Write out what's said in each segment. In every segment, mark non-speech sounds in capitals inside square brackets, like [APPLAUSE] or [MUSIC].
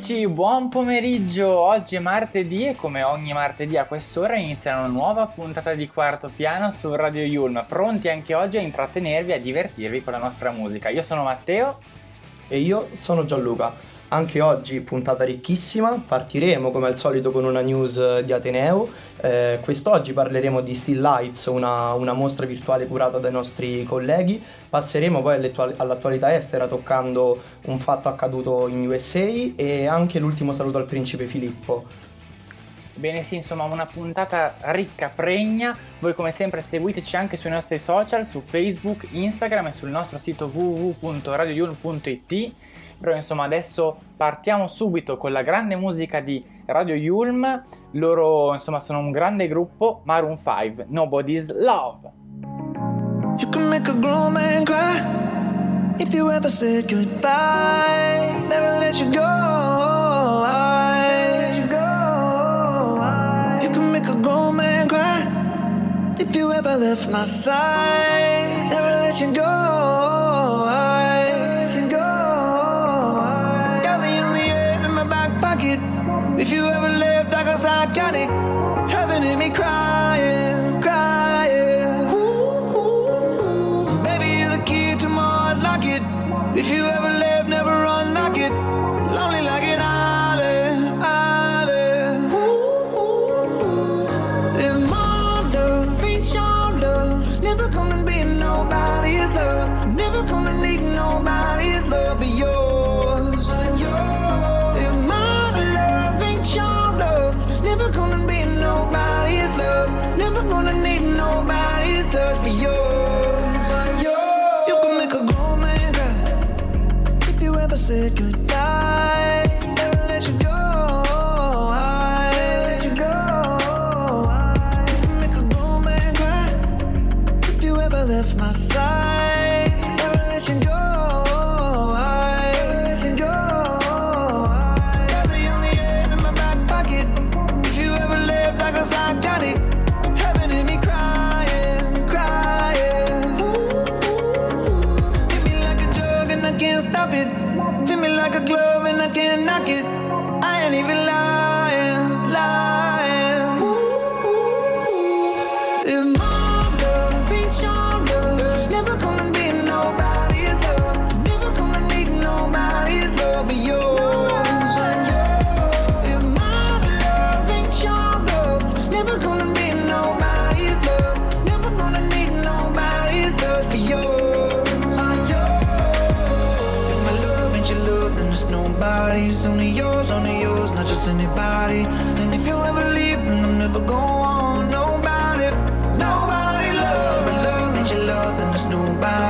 eccoci, buon pomeriggio. Oggi è martedì e come ogni martedì a quest'ora inizia una nuova puntata di quarto piano su Radio Yulm. Pronti anche oggi a intrattenervi e a divertirvi con la nostra musica. Io sono Matteo. E io sono Gianluca. Anche oggi puntata ricchissima, partiremo come al solito con una news di Ateneo. Eh, quest'oggi parleremo di Still Lights, una, una, mostra virtuale curata dai nostri colleghi. Passeremo poi all'attualità estera toccando un fatto accaduto in USA e anche l'ultimo saluto al principe Filippo. Bene sì, insomma una puntata ricca, pregna. Voi come sempre seguiteci anche sui nostri social, su Facebook, Instagram e sul nostro sito www.radioyulm.it però insomma adesso partiamo subito con la grande musica di Radio Yulm. Loro insomma sono un grande gruppo, Maroon 5, Nobody's Love. You can make a grown man cry if you ever said goodbye. Never let you go. You can make a grown man cry if you ever left my side. Never let you go. If you ever lived like a psychotic, having in me crying,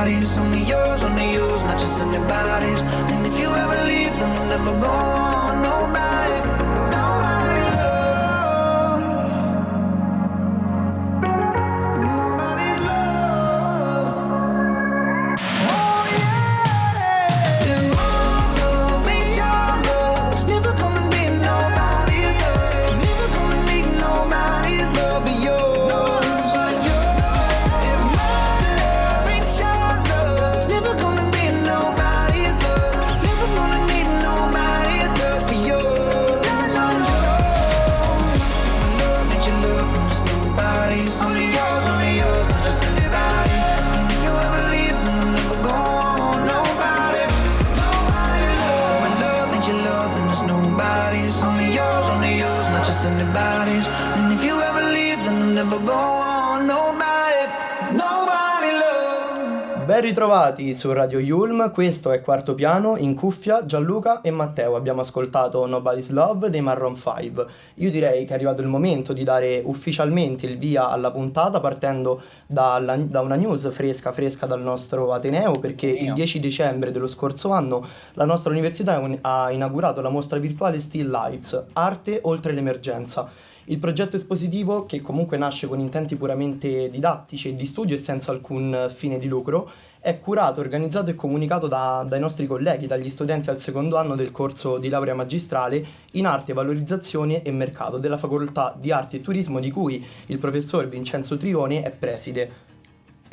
bodies, only yours, only yours, not just anybody's. And if you ever leave, then we'll never go on. Nobody. Ben ritrovati su Radio Yulm, questo è Quarto Piano, in cuffia Gianluca e Matteo. Abbiamo ascoltato Nobody's Love dei Marron 5. Io direi che è arrivato il momento di dare ufficialmente il via alla puntata partendo dalla, da una news fresca fresca dal nostro Ateneo perché il 10 dicembre dello scorso anno la nostra università ha inaugurato la mostra virtuale Still Lights, Arte oltre l'emergenza il progetto espositivo, che comunque nasce con intenti puramente didattici e di studio e senza alcun fine di lucro, è curato, organizzato e comunicato da, dai nostri colleghi, dagli studenti al secondo anno del corso di laurea magistrale in arte, valorizzazione e mercato della facoltà di arte e turismo di cui il professor Vincenzo Trioni è preside.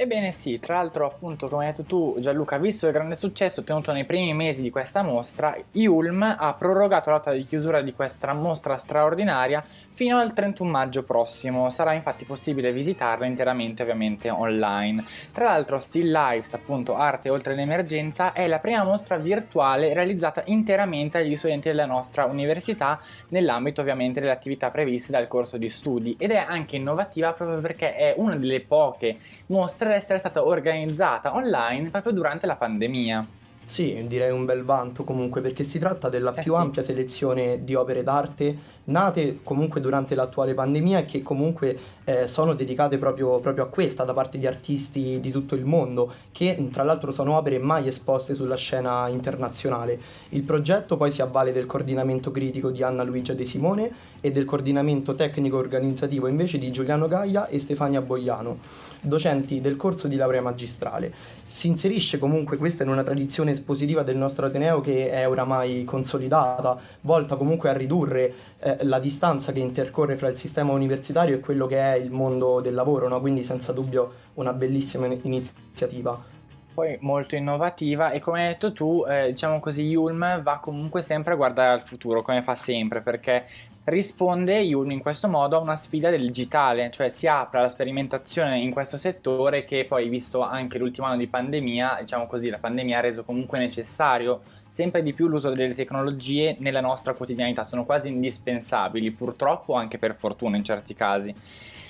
Ebbene sì, tra l'altro appunto come hai detto tu Gianluca, visto il grande successo ottenuto nei primi mesi di questa mostra, Yulm ha prorogato la data di chiusura di questa mostra straordinaria fino al 31 maggio prossimo, sarà infatti possibile visitarla interamente ovviamente online. Tra l'altro Still Lives, appunto Arte oltre l'emergenza, è la prima mostra virtuale realizzata interamente agli studenti della nostra università nell'ambito ovviamente delle attività previste dal corso di studi ed è anche innovativa proprio perché è una delle poche mostre essere stata organizzata online proprio durante la pandemia. Sì, direi un bel vanto comunque perché si tratta della Eh più sì. ampia selezione di opere d'arte nate comunque durante l'attuale pandemia e che comunque eh, sono dedicate proprio, proprio a questa da parte di artisti di tutto il mondo che tra l'altro sono opere mai esposte sulla scena internazionale. Il progetto poi si avvale del coordinamento critico di Anna Luigia De Simone e del coordinamento tecnico organizzativo invece di Giuliano Gaia e Stefania Boiano, docenti del corso di laurea magistrale. Si inserisce comunque questa in una tradizione espositiva del nostro Ateneo che è oramai consolidata, volta comunque a ridurre eh, la distanza che intercorre fra il sistema universitario e quello che è il mondo del lavoro, no? quindi senza dubbio una bellissima in- iniziativa. Poi molto innovativa e come hai detto tu, eh, diciamo così, Yulm va comunque sempre a guardare al futuro, come fa sempre, perché risponde Yulm in questo modo a una sfida del digitale, cioè si apre alla sperimentazione in questo settore che poi, visto anche l'ultimo anno di pandemia, diciamo così, la pandemia ha reso comunque necessario sempre di più l'uso delle tecnologie nella nostra quotidianità, sono quasi indispensabili, purtroppo anche per fortuna in certi casi.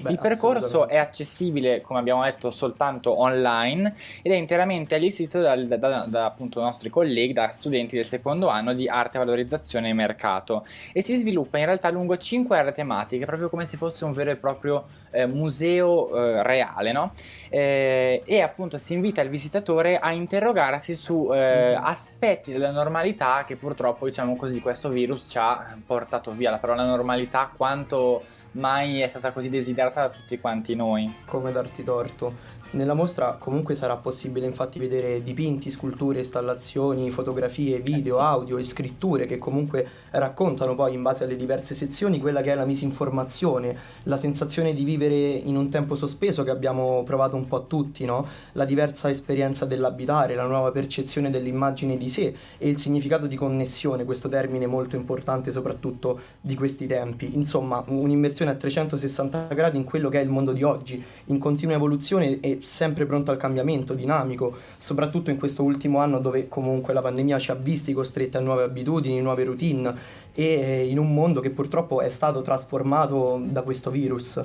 Beh, Il percorso è accessibile, come abbiamo detto, soltanto online ed è interamente allestito dal- da, da- da, appunto nostri colleghi, da studenti del secondo anno di arte, valorizzazione e mercato. E si sviluppa in realtà lungo cinque aree tematiche, proprio come se fosse un vero e proprio eh, museo eh, reale, no? Eh, e appunto si invita il visitatore a interrogarsi su eh, Mhm. aspetti della normalità che purtroppo, diciamo così, questo virus ci ha portato via. La parola normalità quanto mai è stata così desiderata da tutti quanti noi. come darti torto. Nella mostra comunque sarà possibile infatti vedere dipinti, sculture, installazioni, fotografie, video, sì. audio e scritture che comunque raccontano poi in base alle diverse sezioni quella che è la misinformazione, la sensazione di vivere in un tempo sospeso che abbiamo provato un po' tutti, no? La diversa esperienza dell'abitare, la nuova percezione dell'immagine di sé e il significato di connessione, questo termine molto importante soprattutto di questi tempi. Insomma, un'immersione a 360 gradi in quello che è il mondo di oggi, in continua evoluzione e sempre pronto al cambiamento, dinamico, soprattutto in questo ultimo anno dove comunque la pandemia ci ha visti costretti a nuove abitudini, nuove routine e eh, in un mondo che purtroppo è stato trasformato da questo virus.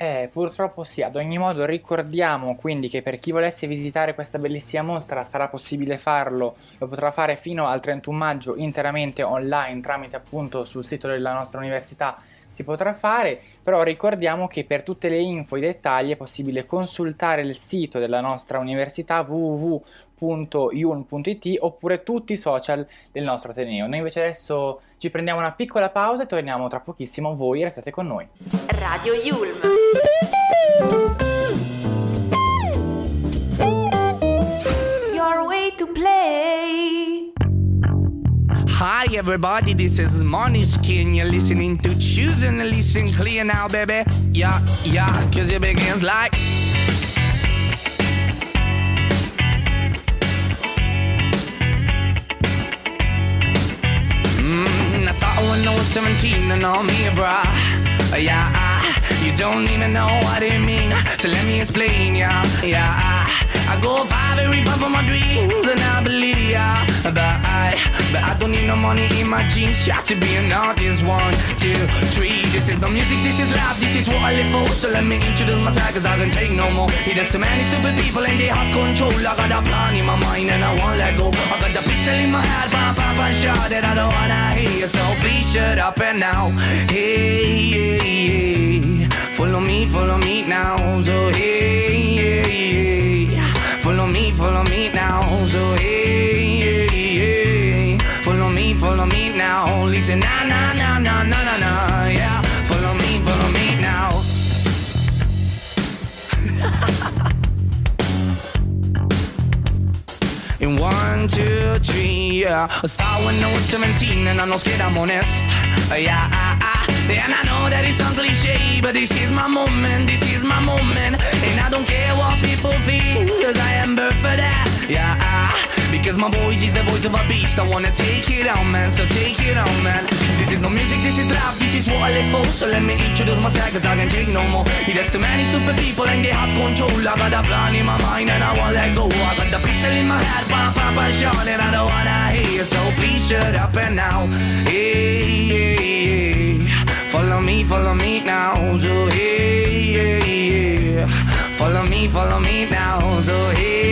Eh, purtroppo sì, ad ogni modo ricordiamo quindi che per chi volesse visitare questa bellissima mostra sarà possibile farlo, lo potrà fare fino al 31 maggio interamente online tramite appunto sul sito della nostra università si potrà fare, però ricordiamo che per tutte le info e i dettagli è possibile consultare il sito della nostra università www.yulm.it oppure tutti i social del nostro Ateneo. Noi invece adesso ci prendiamo una piccola pausa e torniamo tra pochissimo, voi restate con noi. Radio Yulm. Your way to play. Hi everybody, this is Måneskin. You're listening to Choose and listen clear now, baby. Yeah, yeah, cause it begins like. Mm, I saw when I was 17 and all me. Uh, Yeah, I, you don't even know what it mean. So let me explain, yeah, yeah. I, I go five every five for my dreams and I believe, yeah. But I, but I don't need no money in my jeans. Yeah, to be an artist. One, two, three. This is no music, this is life, this is what I live for. So let me introduce myself, cause I can take no more. Yeah, there's too many stupid people and they have control. I got a plan in my mind and I won't let go. I got the pistol in my head, pop, pop, and shot that I don't wanna hear. So please shut up and now. Hey, hey, hey. Follow me, follow me now. So hey, hey, hey. now. Lisa, na na na na na na na, yeah. Follow me, follow me now. [LAUGHS] In one, two, three, yeah. I start when I was 17 and I'm not scared, I'm honest. Yeah, I, I. And I know that it's sounds cliche, but this is my moment, this is my moment. And I don't care what people feel, cause I am birthed for that. Yeah, I my voice is the voice of a beast. I wanna take it on, man, so take it on, man. This is no music, this is life, this is what I live for. So let me introduce myself, cause I can take no more. There's too many stupid people and they have control. I got a plan in my mind and I won't let go. I got the pistol in my head, pop, pop, and shot, and I don't wanna hear. So please shut up and now. Hey, hey, hey. Follow me, follow me now. So hey, hey, hey. Follow me, follow me now. So hey,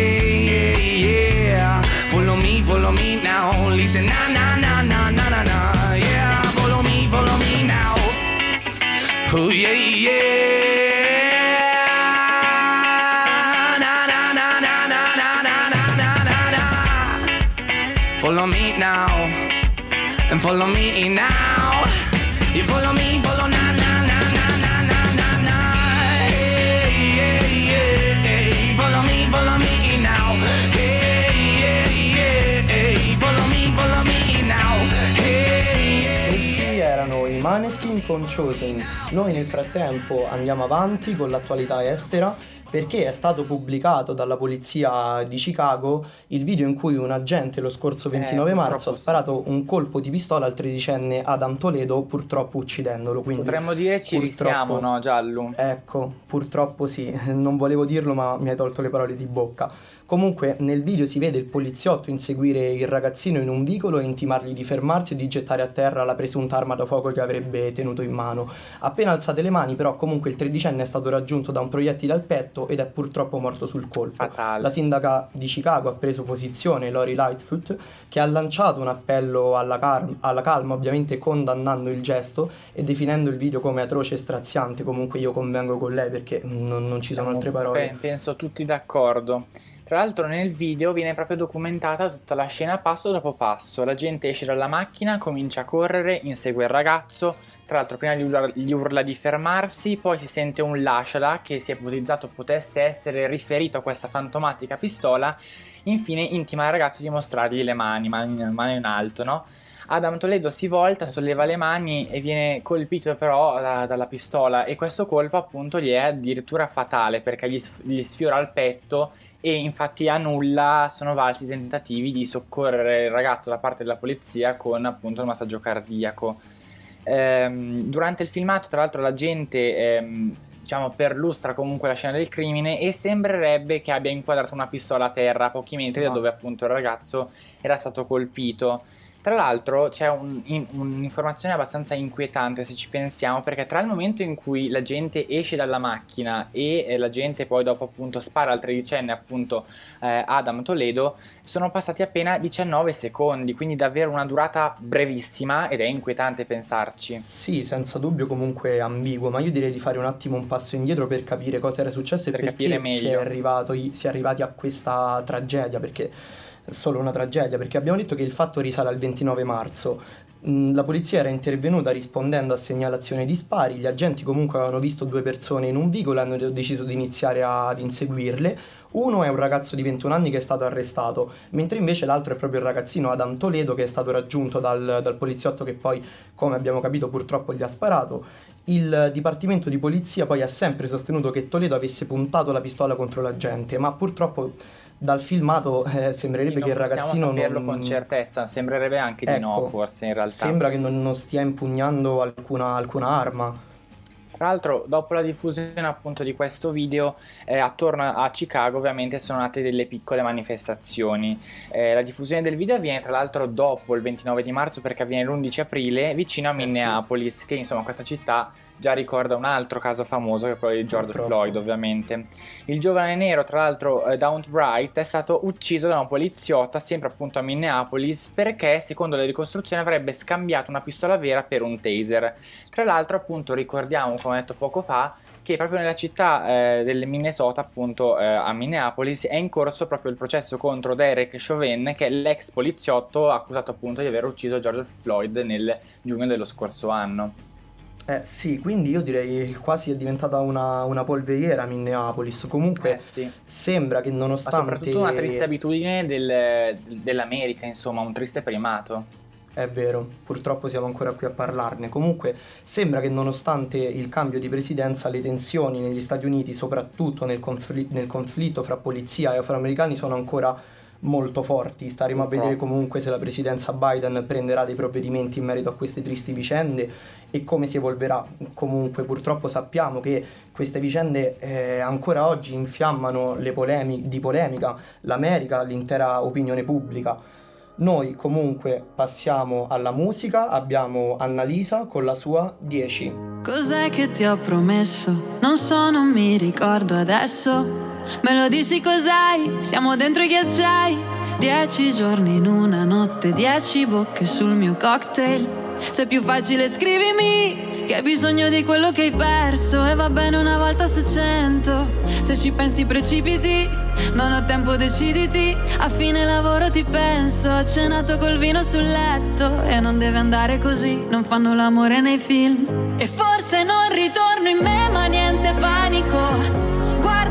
Oh yeah, yeah. Na na na na na na na na na na. Follow me now, and follow me now. You follow me, Maneskin con Chosen. Noi nel frattempo andiamo avanti con l'attualità estera perché è stato pubblicato dalla polizia di Chicago il video in cui un agente lo scorso 29 Eh, marzo ha sparato un colpo di pistola al tredicenne Adam Toledo, purtroppo uccidendolo. Quindi Potremmo dire ci risiamo, no, Giallo? Ecco, purtroppo sì, non volevo dirlo ma mi hai tolto le parole di bocca. Comunque nel video si vede il poliziotto inseguire il ragazzino in un vicolo e intimargli di fermarsi e di gettare a terra la presunta arma da fuoco che avrebbe tenuto in mano. Appena alzate le mani però comunque il tredicenne è stato raggiunto da un proiettile al petto ed è purtroppo morto sul colpo. Fatale. La sindaca di Chicago ha preso posizione, Lori Lightfoot, che ha lanciato un appello alla, car- alla calma, ovviamente condannando il gesto e definendo il video come atroce e straziante. Comunque io convengo con lei perché non, non ci sono altre parole. Pe- penso tutti d'accordo. Tra l'altro nel video viene proprio documentata tutta la scena passo dopo passo. La gente esce dalla macchina, comincia a correre, insegue il ragazzo. Tra l'altro prima gli urla, gli urla di fermarsi, poi si sente un lasciala che si è ipotizzato potesse essere riferito a questa fantomatica pistola. Infine intima al ragazzo di mostrargli le mani, mani, mani in alto, no? Adam Toledo si volta, Eh solleva le mani e viene colpito però da- dalla pistola e questo colpo appunto gli è addirittura fatale perché gli, gli sfiora il petto e infatti a nulla sono valsi i tentativi di soccorrere il ragazzo da parte della polizia con appunto il massaggio cardiaco. Ehm, durante il filmato tra l'altro la gente ehm, diciamo perlustra comunque la scena del crimine e sembrerebbe che abbia inquadrato una pistola a terra a pochi metri da Ah. dove appunto il ragazzo era stato colpito. Tra l'altro c'è un- in- un'informazione abbastanza inquietante se ci pensiamo, perché tra il momento in cui la gente esce dalla macchina e eh, la gente poi dopo appunto spara al tredicenne appunto eh, Adam Toledo, sono passati appena 19 secondi, quindi davvero una durata brevissima ed è inquietante pensarci. Sì, senza dubbio comunque ambiguo, ma io direi di fare un attimo un passo indietro per capire cosa era successo Per e perché si è, arrivato, si è arrivati a questa tragedia, perché solo una tragedia, perché abbiamo detto che il fatto risale al 29 marzo. Mm, La polizia era intervenuta rispondendo a segnalazioni di spari, gli agenti comunque avevano visto due persone in un vicolo e hanno deciso di iniziare a- ad inseguirle. Uno è un ragazzo di 21 anni che è stato arrestato, mentre invece l'altro è proprio il ragazzino Adam Toledo che è stato raggiunto dal, dal poliziotto che poi, come abbiamo capito, purtroppo gli ha sparato. Il dipartimento di polizia poi ha sempre sostenuto che Toledo avesse puntato la pistola contro la gente, ma purtroppo dal filmato eh, sembrerebbe Sì, che il ragazzino saperlo non... con certezza, sembrerebbe anche di no Ecco, forse in realtà. Sembra che non, non stia impugnando alcuna, alcuna arma. Tra l'altro, dopo la diffusione appunto di questo video, eh, attorno a Chicago ovviamente sono nate delle piccole manifestazioni. Eh, la diffusione del video avviene tra l'altro dopo il 29 di marzo perché avviene l'11 aprile vicino a Eh sì. Minneapolis, che insomma questa città già ricorda un altro caso famoso che è quello di George Purtroppo. Floyd ovviamente. Il giovane nero tra l'altro eh, Daunt Wright è stato ucciso da una poliziotta sempre appunto a Minneapolis perché secondo le ricostruzioni avrebbe scambiato una pistola vera per un taser. Tra l'altro appunto ricordiamo come ho detto poco fa che proprio nella città eh, del Minnesota, appunto eh, a Minneapolis, è in corso proprio il processo contro Derek Chauvin, che è l'ex poliziotto accusato appunto di aver ucciso George Floyd nel giugno dello scorso anno. Eh sì, quindi io direi quasi è diventata una, una polveriera Minneapolis. Comunque Eh sì. sembra che Ma nonostante... soprattutto una triste abitudine del- dell'America, insomma, un triste primato. È vero, purtroppo siamo ancora qui a parlarne. Comunque sembra che nonostante il cambio di presidenza le tensioni negli Stati Uniti, soprattutto nel, confli- nel conflitto fra polizia e afroamericani, sono ancora molto forti. Staremo a vedere comunque se la presidenza Biden prenderà dei provvedimenti in merito a queste tristi vicende e come si evolverà. Comunque purtroppo sappiamo che queste vicende eh, ancora oggi infiammano le polemi- di polemica l'America, l'intera opinione pubblica. Noi comunque passiamo alla musica, abbiamo Annalisa con la sua 10. Cos'è che ti ho promesso? Non so, non mi ricordo adesso. Me lo dici cos'hai? Siamo dentro i ghiacciai. Dieci giorni in una notte, dieci bocche sul mio cocktail. Se è più facile scrivimi che hai bisogno di quello che hai perso e va bene una volta su cento. Se ci pensi precipiti, non ho tempo deciditi. A fine lavoro ti penso, ho cenato col vino sul letto e non deve andare così, non fanno l'amore nei film. E forse non ritorno in me, ma niente panico.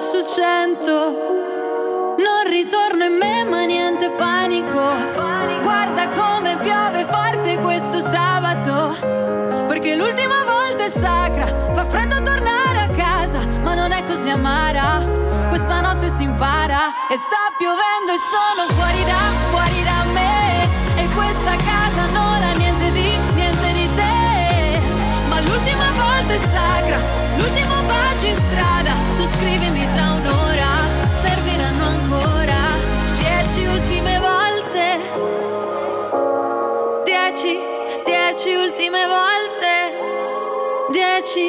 su cento. Non ritorno in me, ma niente panico. Guarda come piove forte questo sabato. Perché l'ultima volta è sacra, fa freddo tornare a casa, ma non è così amara. Questa notte si impara e sta piovendo e sono fuori da, fuori da me. E questa casa non ha niente di, niente di te. Ma l'ultima volta è sacra, l'ultimo bacio in strada. Tu scrivimi 10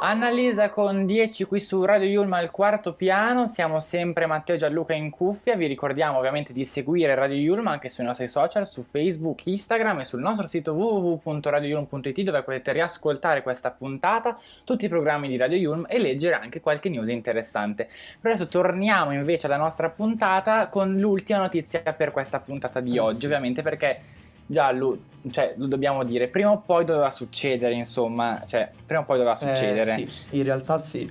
Annalisa con 10 qui su Radio Yulma al quarto piano, siamo sempre Matteo Gianluca in cuffia, vi ricordiamo ovviamente di seguire Radio Yulma anche sui nostri social, su Facebook, Instagram e sul nostro sito www.radioyulma.it dove potete riascoltare questa puntata, tutti i programmi di Radio Yulma e leggere anche qualche news interessante. Però adesso torniamo invece alla nostra puntata con l'ultima notizia per questa puntata di eh oggi, ovviamente perché Giallo, cioè, lo dobbiamo dire, prima o poi doveva succedere, insomma, cioè, prima o poi doveva Eh, succedere. sì, in realtà sì.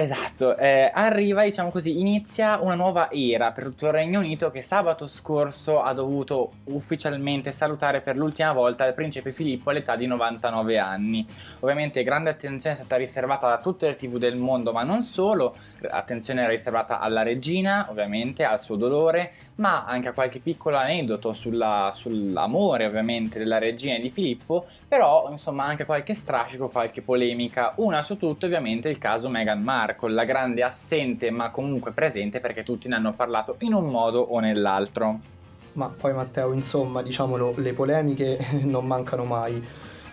Esatto, eh, arriva, diciamo così, inizia una nuova era per tutto il Regno Unito che sabato scorso ha dovuto ufficialmente salutare per l'ultima volta il principe Filippo all'età di 99 anni. Ovviamente grande attenzione è stata riservata da tutte le tv del mondo, ma non solo, attenzione era riservata alla regina, ovviamente, al suo dolore, ma anche a qualche piccolo aneddoto sulla- sull'amore, ovviamente, della regina e di Filippo, però insomma anche qualche strascico, qualche polemica. Una su tutte ovviamente il caso Meghan Markle, la grande assente ma comunque presente perché tutti ne hanno parlato in un modo o nell'altro. Ma poi Matteo, insomma, diciamolo, le polemiche [LAUGHS] non mancano mai.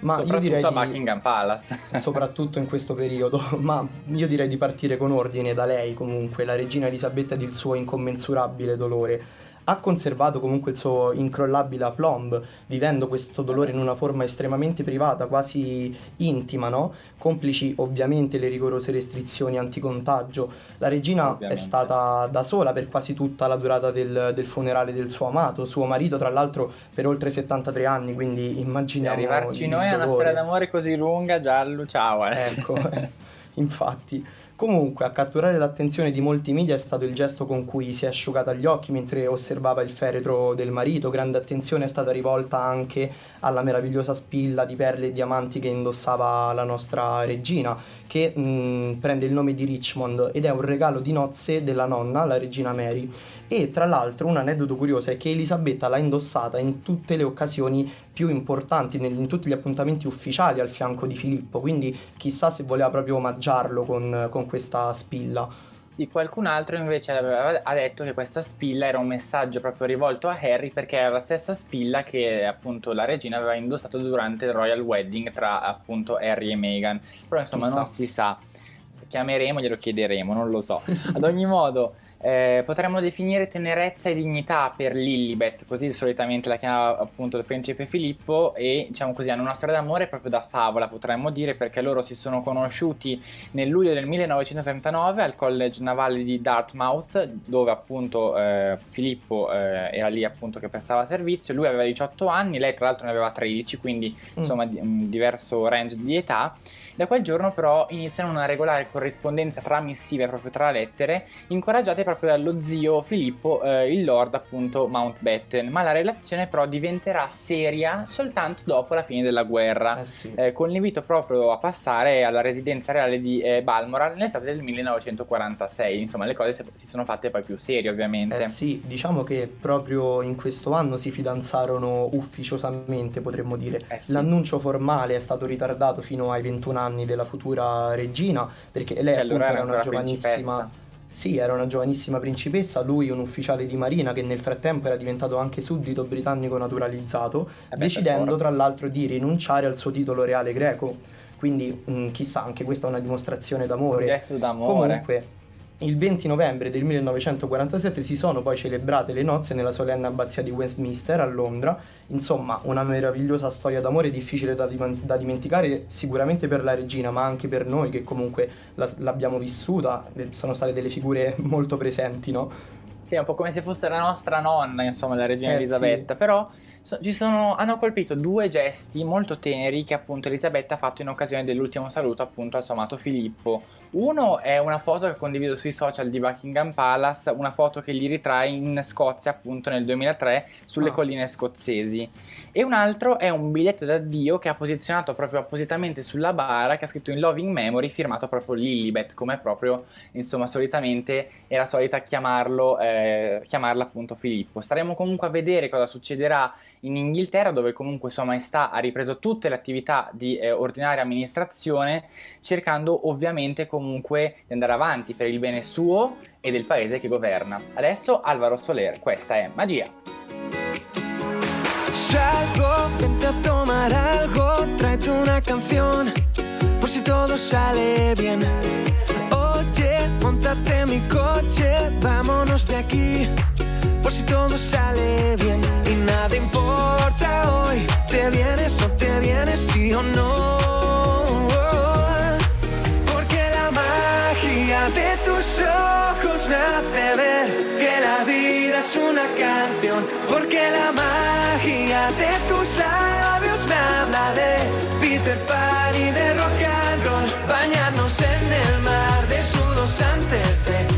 Ma io Soprattutto direi a di- Buckingham Palace. [LAUGHS] soprattutto in questo periodo, [LAUGHS] ma io direi di partire con ordine da lei comunque, la regina Elisabetta ed il suo incommensurabile dolore. Ha conservato comunque il suo incrollabile aplomb, vivendo questo dolore in una forma estremamente privata, quasi intima, no? Complici ovviamente le rigorose restrizioni anticontagio. La regina Ovviamente. è stata da sola per quasi tutta la durata del, del funerale del suo amato, suo marito tra l'altro per oltre 73 anni, quindi immaginiamo arrivarci il noi a una storia d'amore così lunga, Giallo, ciao. Eh. Ecco, [LAUGHS] infatti. Comunque, a catturare l'attenzione di molti media è stato il gesto con cui si è asciugata gli occhi mentre osservava il feretro del marito. Grande attenzione è stata rivolta anche alla meravigliosa spilla di perle e diamanti che indossava la nostra regina, che mh, prende il nome di Richmond ed è un regalo di nozze della nonna, la regina Mary. E tra l'altro un aneddoto curioso è che Elisabetta l'ha indossata in tutte le occasioni più importanti, in tutti gli appuntamenti ufficiali al fianco di Filippo, quindi chissà se voleva proprio omaggiarlo con, con questa spilla. Sì, qualcun altro invece aveva- ha detto che questa spilla era un messaggio proprio rivolto a Harry perché era la stessa spilla che appunto la regina aveva indossato durante il Royal Wedding tra appunto Harry e Meghan. Però insomma Chissà. non si sa. Chiameremo, glielo chiederemo, non lo so. Ad ogni modo, eh, potremmo definire tenerezza e dignità per Lilibet, così solitamente la chiama appunto il principe Filippo e diciamo così hanno una storia d'amore proprio da favola potremmo dire perché loro si sono conosciuti nel luglio del 1939 al college navale di Dartmouth dove appunto eh, Filippo eh, era lì appunto che prestava servizio, lui aveva 18 anni, lei tra l'altro ne aveva 13 quindi insomma di- un diverso range di età. Da quel giorno però iniziano una regolare corrispondenza tra missive, proprio tra lettere, incoraggiate proprio dallo zio Filippo, eh, il lord appunto Mountbatten, ma la relazione però diventerà seria soltanto dopo la fine della guerra. Eh sì. eh, con l'invito proprio a passare alla residenza reale di eh, Balmoral nell'estate del 1946. Insomma, le cose si- sono fatte poi più serie, ovviamente. Eh sì, diciamo che proprio in questo anno si fidanzarono ufficiosamente, potremmo dire. Eh sì. L'annuncio formale è stato ritardato fino ai 21 anni della futura regina, perché lei Cioè, appunto allora era era una giovanissima principessa. Sì, era una giovanissima principessa, lui un ufficiale di marina che nel frattempo era diventato anche suddito britannico naturalizzato, Eh beh, decidendo tra l'altro di rinunciare al suo titolo reale greco. Quindi mh, chissà, anche questa è una dimostrazione d'amore. Un gesto d'amore. Comunque, il 20 novembre del 1947 si sono poi celebrate le nozze nella solenne abbazia di Westminster a Londra. Insomma, una meravigliosa storia d'amore difficile da, da dimenticare sicuramente per la regina, ma anche per noi che comunque la- l'abbiamo vissuta. Sono state delle figure [LAUGHS] molto presenti, no? Sì, è un po' come se fosse la nostra nonna, insomma, la regina Eh, Elisabetta. Però so- ci sono, hanno colpito due gesti molto teneri che appunto Elisabetta ha fatto in occasione dell'ultimo saluto appunto al suo amato Filippo. Uno è una foto che ha condiviso sui social di Buckingham Palace, una foto che gli ritrae in Scozia appunto nel 2003 sulle Ah. colline scozzesi. E un altro è un biglietto d'addio che ha posizionato proprio appositamente sulla bara che ha scritto in Loving Memory firmato proprio Lilibet, come proprio insomma solitamente era solita chiamarlo, eh, chiamarla appunto Filippo. Staremo comunque a vedere cosa succederà in Inghilterra dove comunque Sua Maestà ha ripreso tutte le attività di eh, ordinaria amministrazione cercando ovviamente comunque di andare avanti per il bene suo e del paese che governa. Adesso Alvaro Soler, questa è Magia. Salgo, vente a tomar algo, tráete una canción, por si todo sale bien. Oye, montate mi coche, vámonos de aquí, por si todo sale bien. Y nada importa hoy, te vienes o te vienes, sí o no. Porque la magia de tus ojos me hace ver que la vida es una canción. Porque la magia de tus labios me habla de Peter Pan y de rock and roll. Bañarnos en el mar desnudos antes de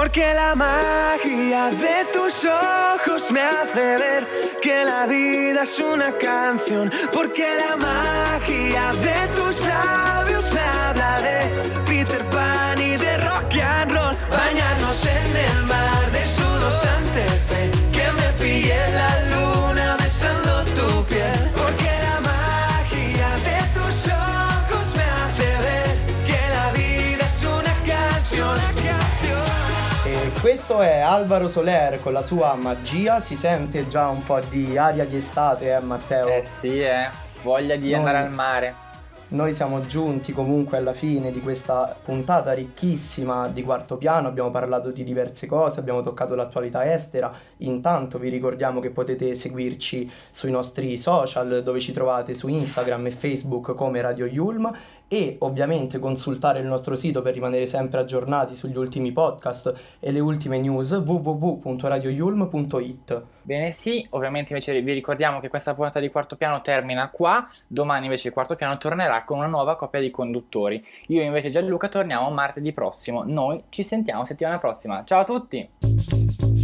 Porque la magia de tus ojos me hace ver que la vida es una canción. Porque la magia de tus labios me habla de Peter Pan y de rock and roll. Bañarnos en el mar desnudos antes de Questo è Alvaro Soler con la sua magia, si sente già un po' di aria di estate, eh Matteo? Eh sì, eh. Voglia di Noi- andare al mare. Noi siamo giunti comunque alla fine di questa puntata ricchissima di quarto piano, abbiamo parlato di diverse cose, abbiamo toccato l'attualità estera, intanto vi ricordiamo che potete seguirci sui nostri social dove ci trovate su Instagram e Facebook come Radio Yulm e ovviamente consultare il nostro sito per rimanere sempre aggiornati sugli ultimi podcast e le ultime news www.radioyulm.it. Bene sì, ovviamente invece vi ricordiamo che questa puntata di quarto piano termina qua, domani invece il quarto piano tornerà con una nuova coppia di conduttori. Io invece Gianluca torniamo martedì prossimo, noi ci sentiamo settimana prossima. Ciao a tutti!